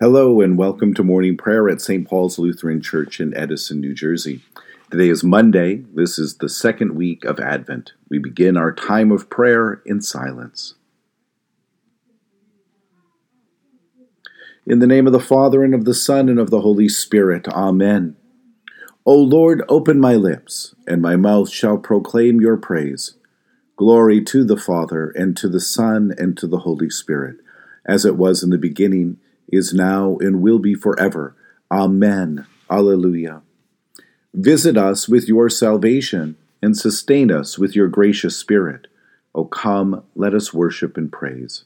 Hello and welcome to morning prayer at St. Paul's Lutheran Church in Edison, New Jersey. Today is Monday. This is the second week of Advent. We begin our time of prayer in silence. In the name of the Father, and of the Son, and of the Holy Spirit. Amen. O Lord, open my lips, and my mouth shall proclaim your praise. Glory to the Father, and to the Son, and to the Holy Spirit, as it was in the beginning is now, and will be forever. Amen. Alleluia. Visit us with your salvation, and sustain us with your gracious Spirit. O come, let us worship and praise.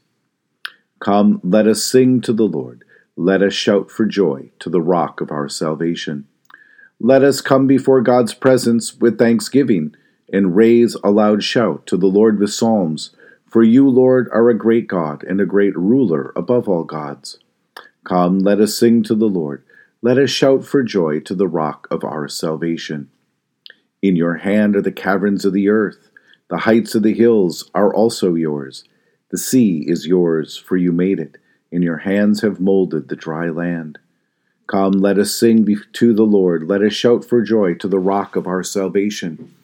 Come, let us sing to the Lord. Let us shout for joy to the rock of our salvation. Let us come before God's presence with thanksgiving, and raise a loud shout to the Lord with psalms. For you, Lord, are a great God and a great ruler above all gods. Come, let us sing to the Lord. Let us shout for joy to the rock of our salvation. In your hand are the caverns of the earth. The heights of the hills are also yours. The sea is yours, for you made it, and your hands have molded the dry land. Come, let us sing to the Lord. Let us shout for joy to the rock of our salvation.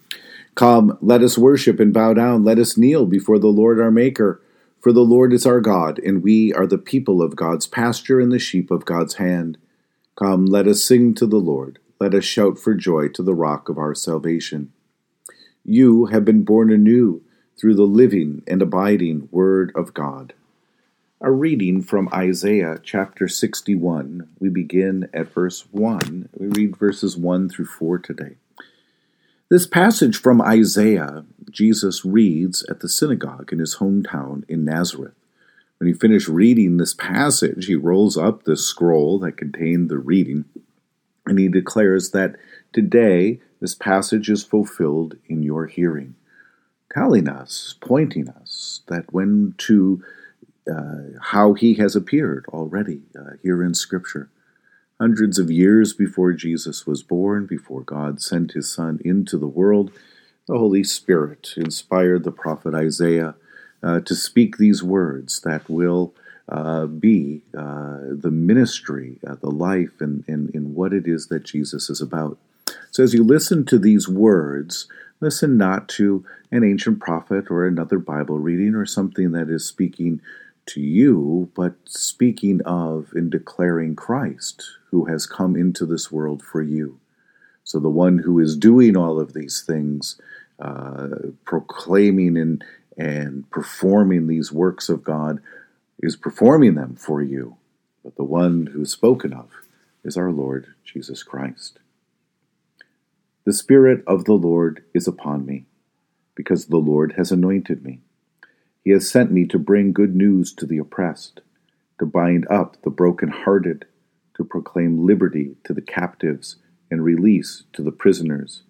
Come, let us worship and bow down. Let us kneel before the Lord our Maker. For the Lord is our God, and we are the people of God's pasture and the sheep of God's hand. Come, let us sing to the Lord. Let us shout for joy to the rock of our salvation. You have been born anew through the living and abiding Word of God. A reading from Isaiah chapter 61. We begin at verse 1. We read verses 1 through 4 today. This passage from Isaiah, Jesus reads at the synagogue in his hometown in Nazareth. When he finished reading this passage, he rolls up the scroll that contained the reading and he declares that today this passage is fulfilled in your hearing, telling us, pointing us that when to uh, how he has appeared already uh, here in Scripture hundreds of years before Jesus was born, before God sent his Son into the world, the Holy Spirit inspired the prophet Isaiah uh, to speak these words that will uh, be uh, the ministry, uh, the life, and, and, and what it is that Jesus is about. So as you listen to these words, listen not to an ancient prophet or another Bible reading or something that is speaking to you, but speaking of and declaring Christ, who has come into this world for you. So the one who is doing all of these things, uh, proclaiming and, and performing these works of God, is performing them for you. But the one who is spoken of is our Lord Jesus Christ. The Spirit of the Lord is upon me, because the Lord has anointed me he has sent me to bring good news to the oppressed, to bind up the broken-hearted, to proclaim liberty to the captives and release to the prisoners,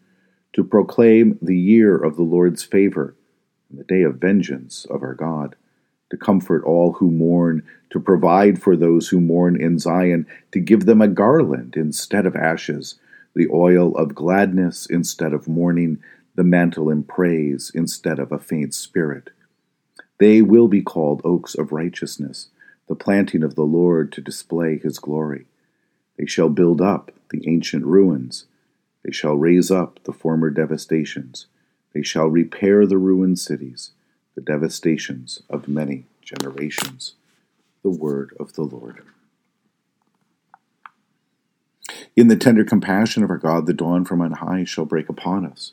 to proclaim the year of the Lord's favor and the day of vengeance of our God, to comfort all who mourn, to provide for those who mourn in Zion, to give them a garland instead of ashes, the oil of gladness instead of mourning, the mantle in praise instead of a faint spirit they will be called oaks of righteousness, the planting of the Lord to display his glory. They shall build up the ancient ruins. They shall raise up the former devastations. They shall repair the ruined cities, the devastations of many generations. The word of the Lord. In the tender compassion of our God, the dawn from on high shall break upon us.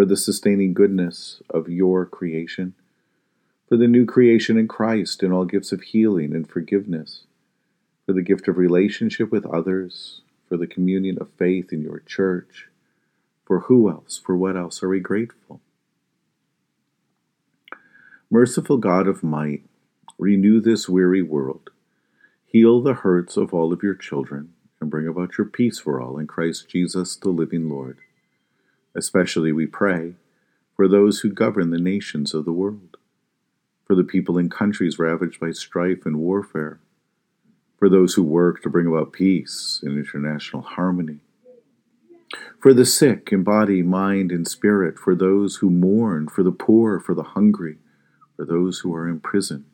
for the sustaining goodness of your creation, for the new creation in Christ and all gifts of healing and forgiveness, for the gift of relationship with others, for the communion of faith in your church. For who else, for what else are we grateful? Merciful God of might, renew this weary world Heal the hurts of all of your children and bring about your peace for all in Christ Jesus, the living Lord. Especially we pray for those who govern the nations of the world, for the people in countries ravaged by strife and warfare, for those who work to bring about peace and international harmony, for the sick in body, mind, and spirit, for those who mourn, for the poor, for the hungry, for those who are in prison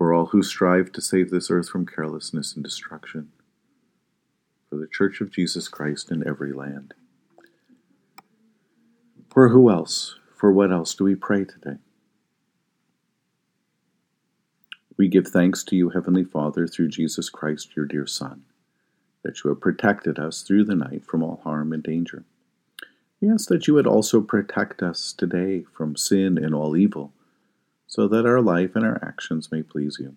for all who strive to save this earth from carelessness and destruction, the Church of Jesus Christ in every land. For who else, for what else do we pray today? We give thanks to you, Heavenly Father, through Jesus Christ, your dear Son, that you have protected us through the night from all harm and danger. We ask that you would also protect us today from sin and all evil so that our life and our actions may please you.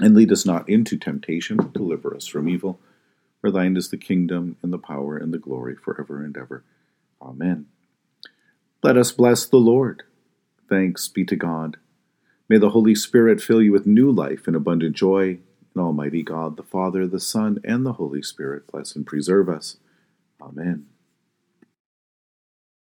And lead us not into temptation, but deliver us from evil. For thine is the kingdom, and the power, and the glory, forever and ever. Amen. Let us bless the Lord. Thanks be to God. May the Holy Spirit fill you with new life and abundant joy. And Almighty God, the Father, the Son, and the Holy Spirit bless and preserve us. Amen.